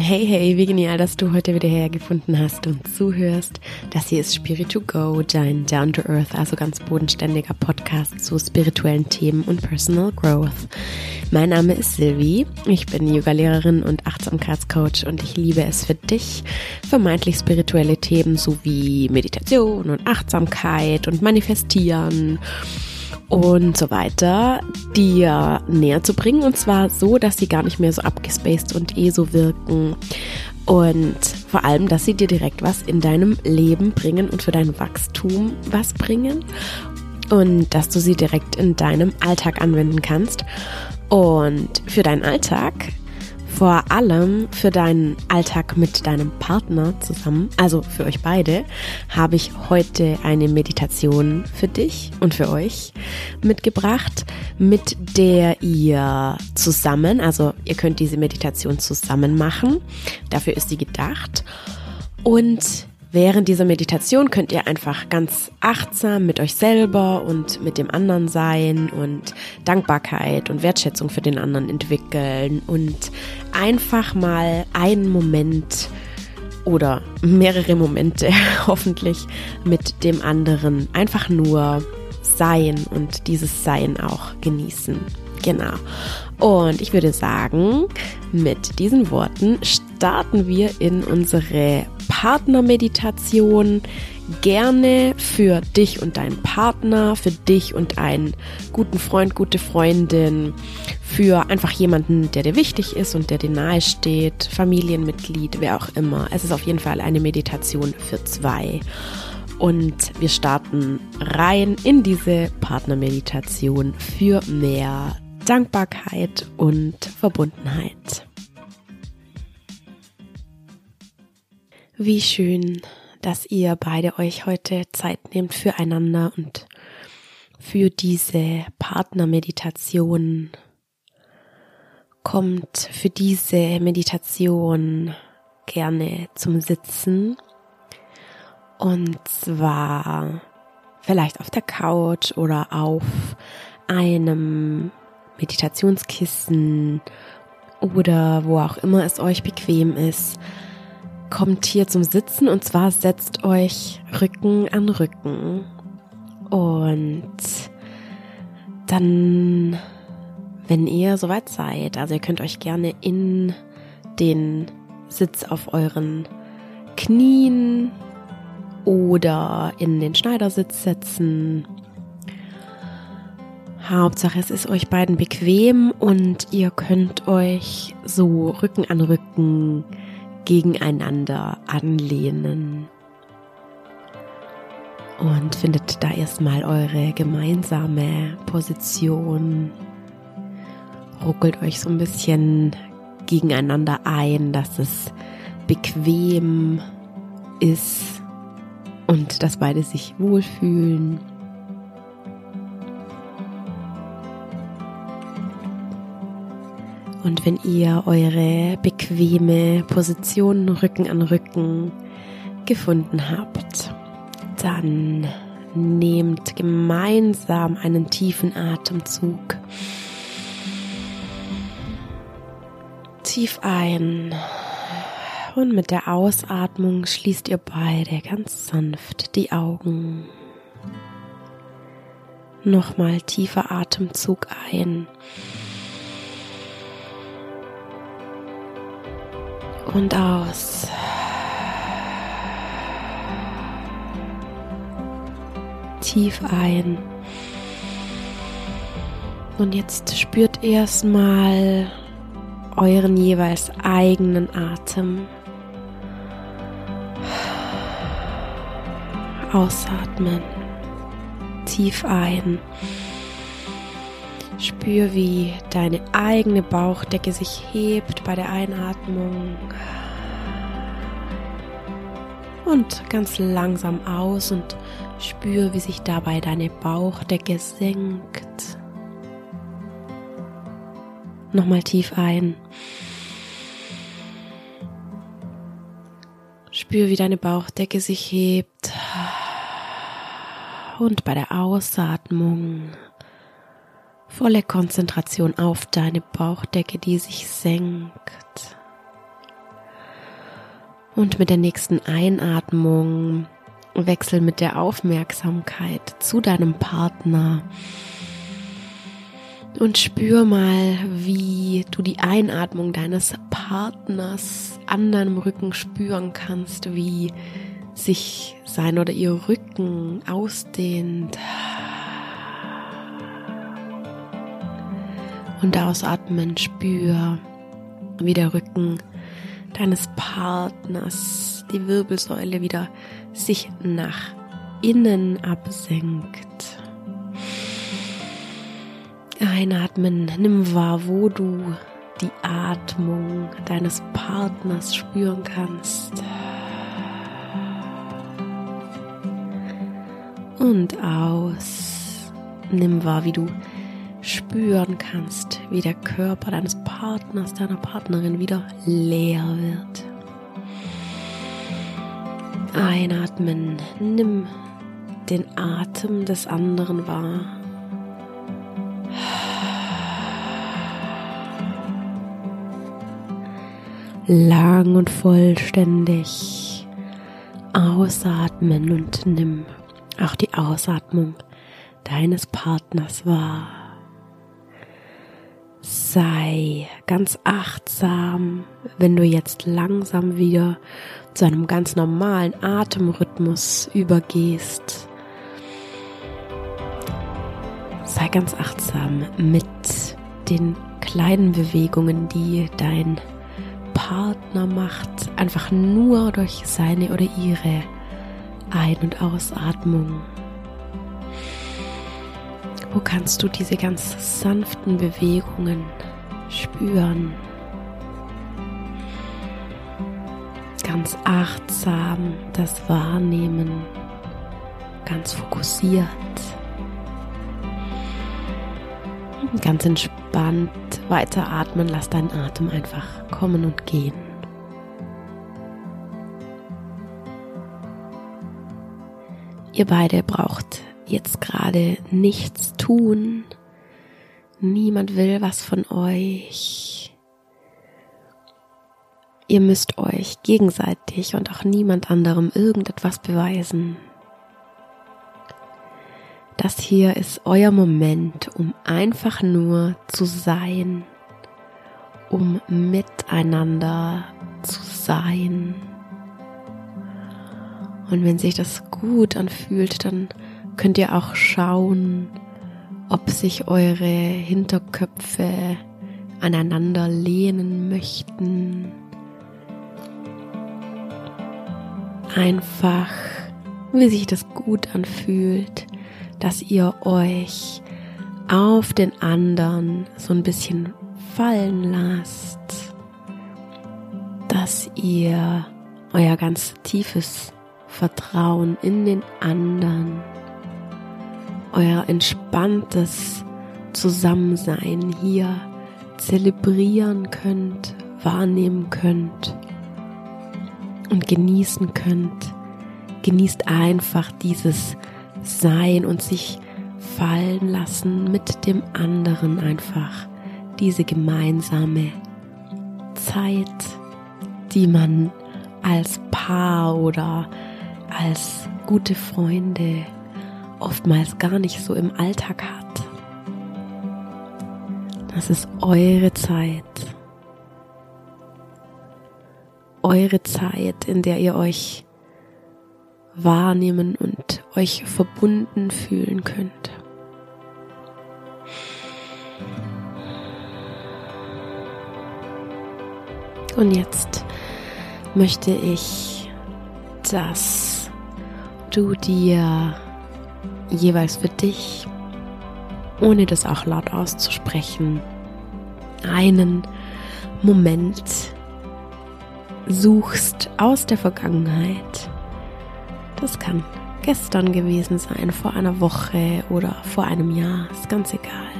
Hey, hey, wie genial, dass du heute wieder hergefunden hast und zuhörst. Das hier ist Spirit to Go, dein Down to Earth, also ganz bodenständiger Podcast zu spirituellen Themen und Personal Growth. Mein Name ist Silvi, ich bin Yoga-Lehrerin und Achtsamkeitscoach und ich liebe es für dich, vermeintlich spirituelle Themen sowie Meditation und Achtsamkeit und Manifestieren und so weiter dir näher zu bringen. Und zwar so, dass sie gar nicht mehr so abgespaced und eh so wirken. Und vor allem, dass sie dir direkt was in deinem Leben bringen und für dein Wachstum was bringen. Und dass du sie direkt in deinem Alltag anwenden kannst. Und für deinen Alltag vor allem für deinen Alltag mit deinem Partner zusammen, also für euch beide, habe ich heute eine Meditation für dich und für euch mitgebracht, mit der ihr zusammen, also ihr könnt diese Meditation zusammen machen. Dafür ist sie gedacht. Und Während dieser Meditation könnt ihr einfach ganz achtsam mit euch selber und mit dem anderen sein und Dankbarkeit und Wertschätzung für den anderen entwickeln und einfach mal einen Moment oder mehrere Momente hoffentlich mit dem anderen einfach nur sein und dieses Sein auch genießen. Genau. Und ich würde sagen, mit diesen Worten starten wir in unsere Partnermeditation gerne für dich und deinen Partner, für dich und einen guten Freund, gute Freundin, für einfach jemanden, der dir wichtig ist und der dir nahe steht, Familienmitglied, wer auch immer. Es ist auf jeden Fall eine Meditation für zwei. Und wir starten rein in diese Partnermeditation für mehr Dankbarkeit und Verbundenheit. Wie schön, dass ihr beide euch heute Zeit nehmt füreinander und für diese Partnermeditation. Kommt für diese Meditation gerne zum Sitzen und zwar vielleicht auf der Couch oder auf einem Meditationskissen oder wo auch immer es euch bequem ist kommt hier zum Sitzen und zwar setzt euch Rücken an Rücken und dann, wenn ihr soweit seid, also ihr könnt euch gerne in den Sitz auf euren Knien oder in den Schneidersitz setzen. Hauptsache, es ist euch beiden bequem und ihr könnt euch so Rücken an Rücken gegeneinander anlehnen. Und findet da erstmal eure gemeinsame Position. Ruckelt euch so ein bisschen gegeneinander ein, dass es bequem ist und dass beide sich wohlfühlen. Und wenn ihr eure bequeme Position Rücken an Rücken gefunden habt, dann nehmt gemeinsam einen tiefen Atemzug. Tief ein. Und mit der Ausatmung schließt ihr beide ganz sanft die Augen. Nochmal tiefer Atemzug ein. Und aus. Tief ein. Und jetzt spürt erstmal euren jeweils eigenen Atem. Ausatmen. Tief ein. Spür, wie deine eigene Bauchdecke sich hebt bei der Einatmung. Und ganz langsam aus und spür, wie sich dabei deine Bauchdecke senkt. Nochmal tief ein. Spür, wie deine Bauchdecke sich hebt. Und bei der Ausatmung Volle Konzentration auf deine Bauchdecke, die sich senkt. Und mit der nächsten Einatmung wechsel mit der Aufmerksamkeit zu deinem Partner und spür mal, wie du die Einatmung deines Partners an deinem Rücken spüren kannst, wie sich sein oder ihr Rücken ausdehnt. Und ausatmen, spür, wie der Rücken deines Partners, die Wirbelsäule wieder sich nach innen absenkt. Einatmen, nimm wahr, wo du die Atmung deines Partners spüren kannst. Und aus, nimm wahr, wie du spüren kannst, wie der Körper deines Partners, deiner Partnerin wieder leer wird. Einatmen, nimm den Atem des anderen wahr. Lang und vollständig ausatmen und nimm auch die Ausatmung deines Partners wahr. Sei ganz achtsam, wenn du jetzt langsam wieder zu einem ganz normalen Atemrhythmus übergehst. Sei ganz achtsam mit den kleinen Bewegungen, die dein Partner macht, einfach nur durch seine oder ihre Ein- und Ausatmung. Wo kannst du diese ganz sanften Bewegungen spüren? Ganz achtsam das Wahrnehmen, ganz fokussiert, ganz entspannt weiteratmen, lass deinen Atem einfach kommen und gehen. Ihr beide braucht jetzt gerade nichts tun. Niemand will was von euch. Ihr müsst euch gegenseitig und auch niemand anderem irgendetwas beweisen. Das hier ist euer Moment, um einfach nur zu sein, um miteinander zu sein. Und wenn sich das gut anfühlt, dann könnt ihr auch schauen, ob sich eure Hinterköpfe aneinander lehnen möchten. Einfach, wie sich das gut anfühlt, dass ihr euch auf den anderen so ein bisschen fallen lasst, dass ihr euer ganz tiefes Vertrauen in den anderen euer entspanntes Zusammensein hier zelebrieren könnt, wahrnehmen könnt und genießen könnt. Genießt einfach dieses Sein und sich fallen lassen mit dem anderen einfach. Diese gemeinsame Zeit, die man als Paar oder als gute Freunde oftmals gar nicht so im Alltag hat. Das ist eure Zeit. Eure Zeit, in der ihr euch wahrnehmen und euch verbunden fühlen könnt. Und jetzt möchte ich, dass du dir jeweils für dich, ohne das auch laut auszusprechen, einen Moment suchst aus der Vergangenheit. Das kann gestern gewesen sein, vor einer Woche oder vor einem Jahr, ist ganz egal.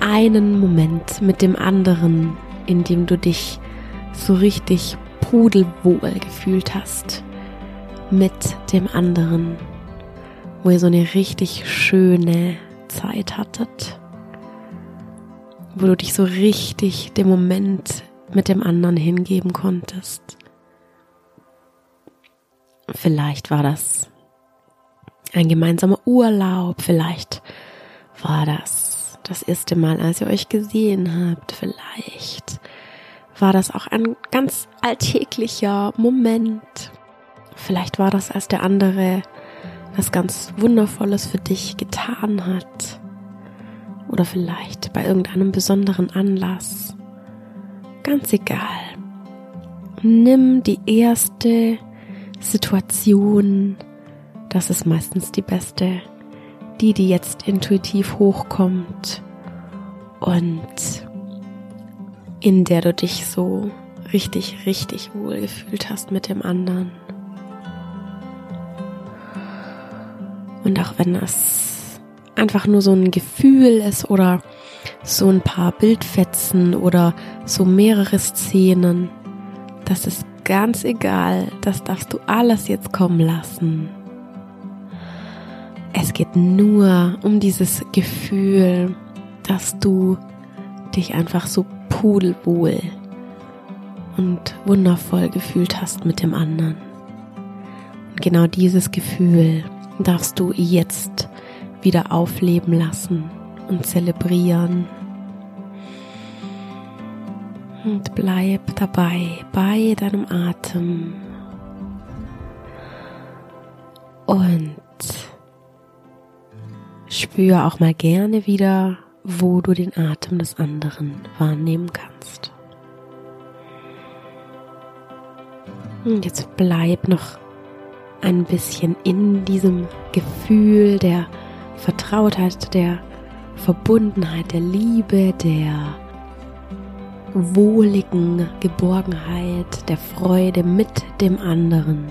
Einen Moment mit dem anderen, in dem du dich so richtig pudelwohl gefühlt hast mit dem anderen wo ihr so eine richtig schöne Zeit hattet, wo du dich so richtig dem Moment mit dem anderen hingeben konntest. Vielleicht war das ein gemeinsamer Urlaub, vielleicht war das das erste Mal, als ihr euch gesehen habt, vielleicht war das auch ein ganz alltäglicher Moment. Vielleicht war das, als der andere was ganz Wundervolles für dich getan hat. Oder vielleicht bei irgendeinem besonderen Anlass. Ganz egal. Nimm die erste Situation, das ist meistens die beste, die, die jetzt intuitiv hochkommt und in der du dich so richtig, richtig wohl gefühlt hast mit dem anderen. Und auch wenn das einfach nur so ein Gefühl ist oder so ein paar Bildfetzen oder so mehrere Szenen, das ist ganz egal, das darfst du alles jetzt kommen lassen. Es geht nur um dieses Gefühl, dass du dich einfach so pudelwohl und wundervoll gefühlt hast mit dem anderen. Und genau dieses Gefühl darfst du jetzt wieder aufleben lassen und zelebrieren. Und bleib dabei, bei deinem Atem. Und spür auch mal gerne wieder, wo du den Atem des anderen wahrnehmen kannst. Und jetzt bleib noch ein bisschen in diesem Gefühl der Vertrautheit, der Verbundenheit, der Liebe, der wohligen Geborgenheit, der Freude mit dem anderen,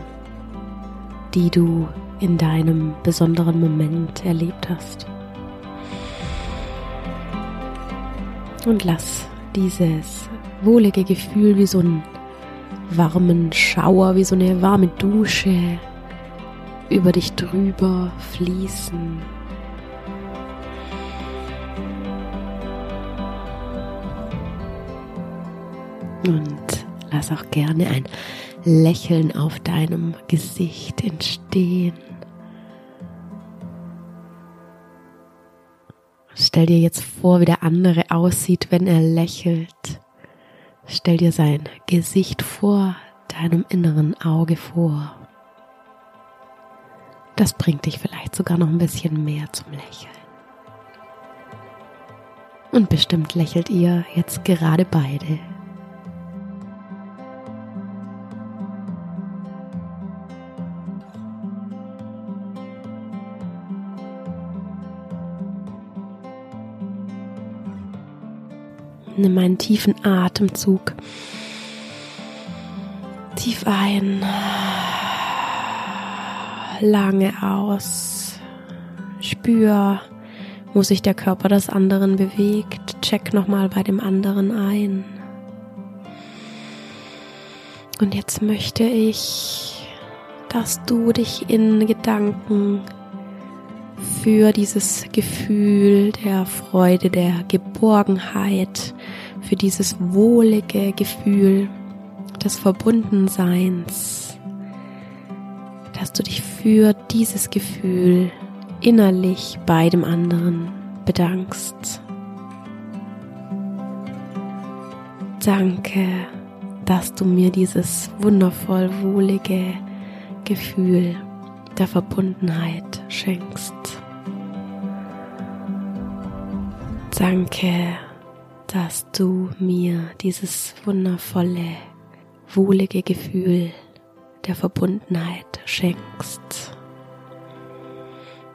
die du in deinem besonderen Moment erlebt hast. Und lass dieses wohlige Gefühl wie so einen warmen Schauer, wie so eine warme Dusche über dich drüber fließen. Und lass auch gerne ein Lächeln auf deinem Gesicht entstehen. Stell dir jetzt vor, wie der andere aussieht, wenn er lächelt. Stell dir sein Gesicht vor deinem inneren Auge vor. Das bringt dich vielleicht sogar noch ein bisschen mehr zum Lächeln. Und bestimmt lächelt ihr jetzt gerade beide. Nimm einen tiefen Atemzug. Tief ein lange aus. Spür, wo sich der Körper des anderen bewegt. Check nochmal bei dem anderen ein. Und jetzt möchte ich, dass du dich in Gedanken für dieses Gefühl der Freude, der Geborgenheit, für dieses wohlige Gefühl des Verbundenseins dass du dich für dieses Gefühl innerlich bei dem anderen bedankst. Danke, dass du mir dieses wundervoll wohlige Gefühl der Verbundenheit schenkst. Danke, dass du mir dieses wundervolle, wohlige Gefühl der Verbundenheit schenkst.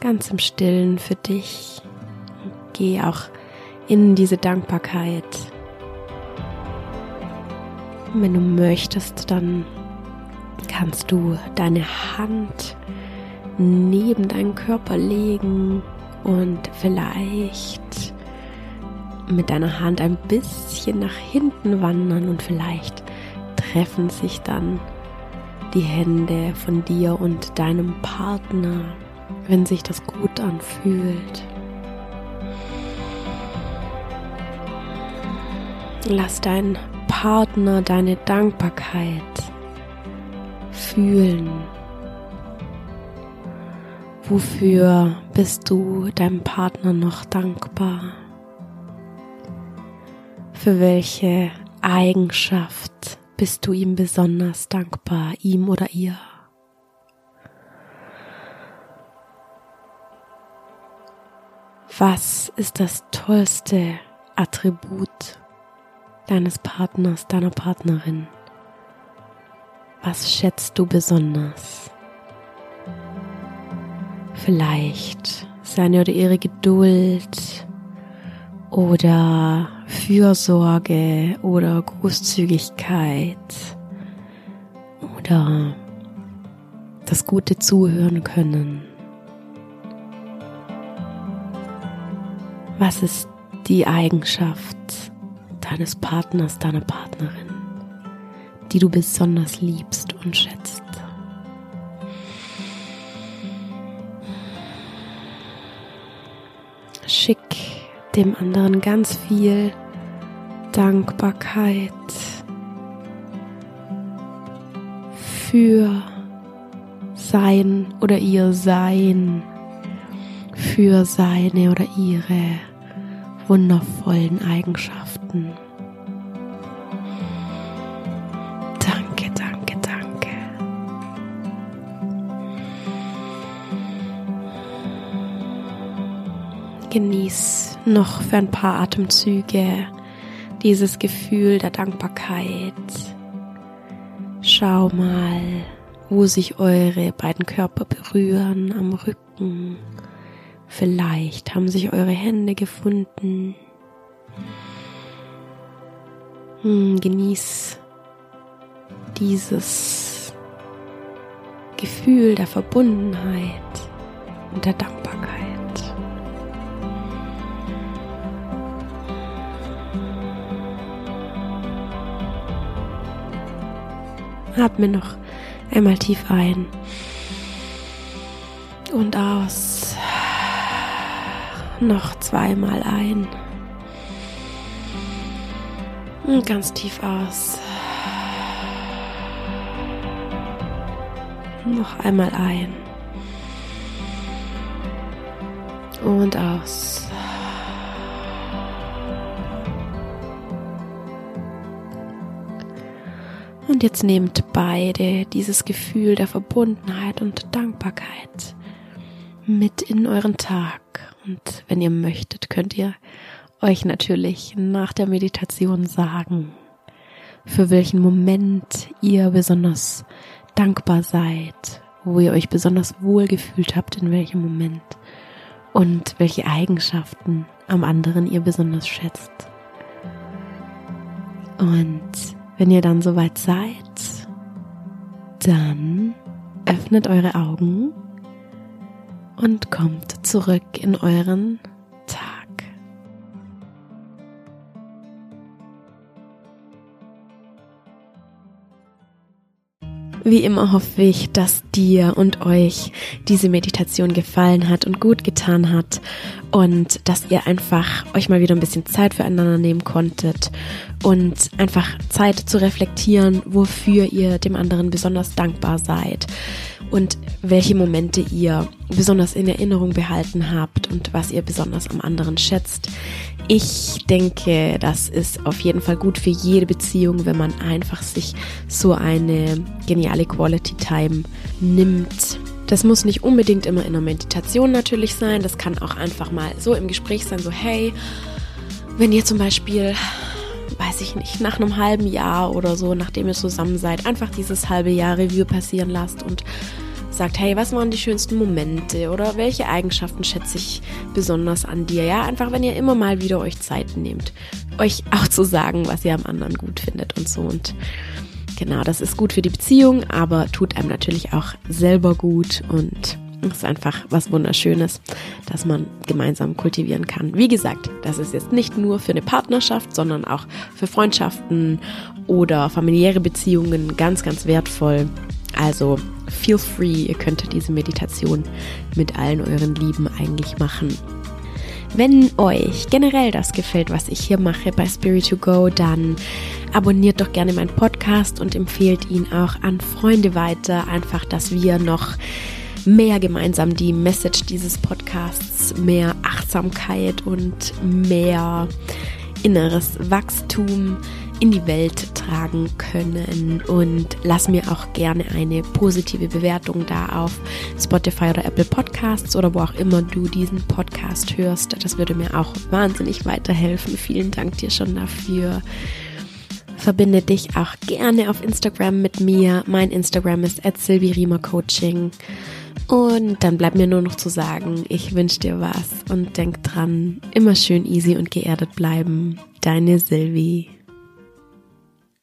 Ganz im Stillen für dich. Geh auch in diese Dankbarkeit. Und wenn du möchtest, dann kannst du deine Hand neben deinen Körper legen und vielleicht mit deiner Hand ein bisschen nach hinten wandern und vielleicht treffen sich dann die Hände von dir und deinem Partner, wenn sich das gut anfühlt. Lass deinen Partner deine Dankbarkeit fühlen. Wofür bist du deinem Partner noch dankbar? Für welche Eigenschaft bist du ihm besonders dankbar, ihm oder ihr? Was ist das tollste Attribut deines Partners, deiner Partnerin? Was schätzt du besonders? Vielleicht seine oder ihre Geduld oder Fürsorge oder Großzügigkeit oder das gute Zuhören können. Was ist die Eigenschaft deines Partners, deiner Partnerin, die du besonders liebst und schätzt? Dem anderen ganz viel Dankbarkeit für sein oder ihr Sein, für seine oder ihre wundervollen Eigenschaften. Danke, danke, danke. Genieß noch für ein paar Atemzüge dieses Gefühl der Dankbarkeit. Schau mal, wo sich eure beiden Körper berühren am Rücken. Vielleicht haben sich eure Hände gefunden. Hm, genieß dieses Gefühl der Verbundenheit und der Dankbarkeit. Atme noch einmal tief ein und aus. Noch zweimal ein. Und ganz tief aus. Noch einmal ein. Und aus. Jetzt nehmt beide dieses Gefühl der Verbundenheit und Dankbarkeit mit in euren Tag. Und wenn ihr möchtet, könnt ihr euch natürlich nach der Meditation sagen, für welchen Moment ihr besonders dankbar seid, wo ihr euch besonders wohl gefühlt habt, in welchem Moment und welche Eigenschaften am anderen ihr besonders schätzt. Und wenn ihr dann soweit seid, dann öffnet eure Augen und kommt zurück in euren Wie immer hoffe ich, dass dir und euch diese Meditation gefallen hat und gut getan hat und dass ihr einfach euch mal wieder ein bisschen Zeit füreinander nehmen konntet und einfach Zeit zu reflektieren, wofür ihr dem anderen besonders dankbar seid und welche Momente ihr besonders in Erinnerung behalten habt und was ihr besonders am anderen schätzt. Ich denke, das ist auf jeden Fall gut für jede Beziehung, wenn man einfach sich so eine geniale Quality Time nimmt. Das muss nicht unbedingt immer in einer Meditation natürlich sein. Das kann auch einfach mal so im Gespräch sein, so hey, wenn ihr zum Beispiel, weiß ich nicht, nach einem halben Jahr oder so, nachdem ihr zusammen seid, einfach dieses halbe Jahr Review passieren lasst und sagt, hey, was waren die schönsten Momente oder welche Eigenschaften schätze ich besonders an dir? Ja, einfach wenn ihr immer mal wieder euch Zeit nehmt, euch auch zu sagen, was ihr am anderen gut findet und so und genau, das ist gut für die Beziehung, aber tut einem natürlich auch selber gut und es ist einfach was Wunderschönes, dass man gemeinsam kultivieren kann. Wie gesagt, das ist jetzt nicht nur für eine Partnerschaft, sondern auch für Freundschaften oder familiäre Beziehungen ganz, ganz wertvoll. Also feel free, ihr könnt diese Meditation mit allen euren Lieben eigentlich machen. Wenn euch generell das gefällt, was ich hier mache bei Spirit to Go, dann abonniert doch gerne meinen Podcast und empfehlt ihn auch an Freunde weiter. Einfach, dass wir noch mehr gemeinsam die Message dieses Podcasts, mehr Achtsamkeit und mehr inneres Wachstum in die Welt tragen können. Und lass mir auch gerne eine positive Bewertung da auf Spotify oder Apple Podcasts oder wo auch immer du diesen Podcast hörst. Das würde mir auch wahnsinnig weiterhelfen. Vielen Dank dir schon dafür. Verbinde dich auch gerne auf Instagram mit mir. Mein Instagram ist at Coaching. Und dann bleibt mir nur noch zu sagen, ich wünsche dir was und denk dran, immer schön easy und geerdet bleiben. Deine Silvi.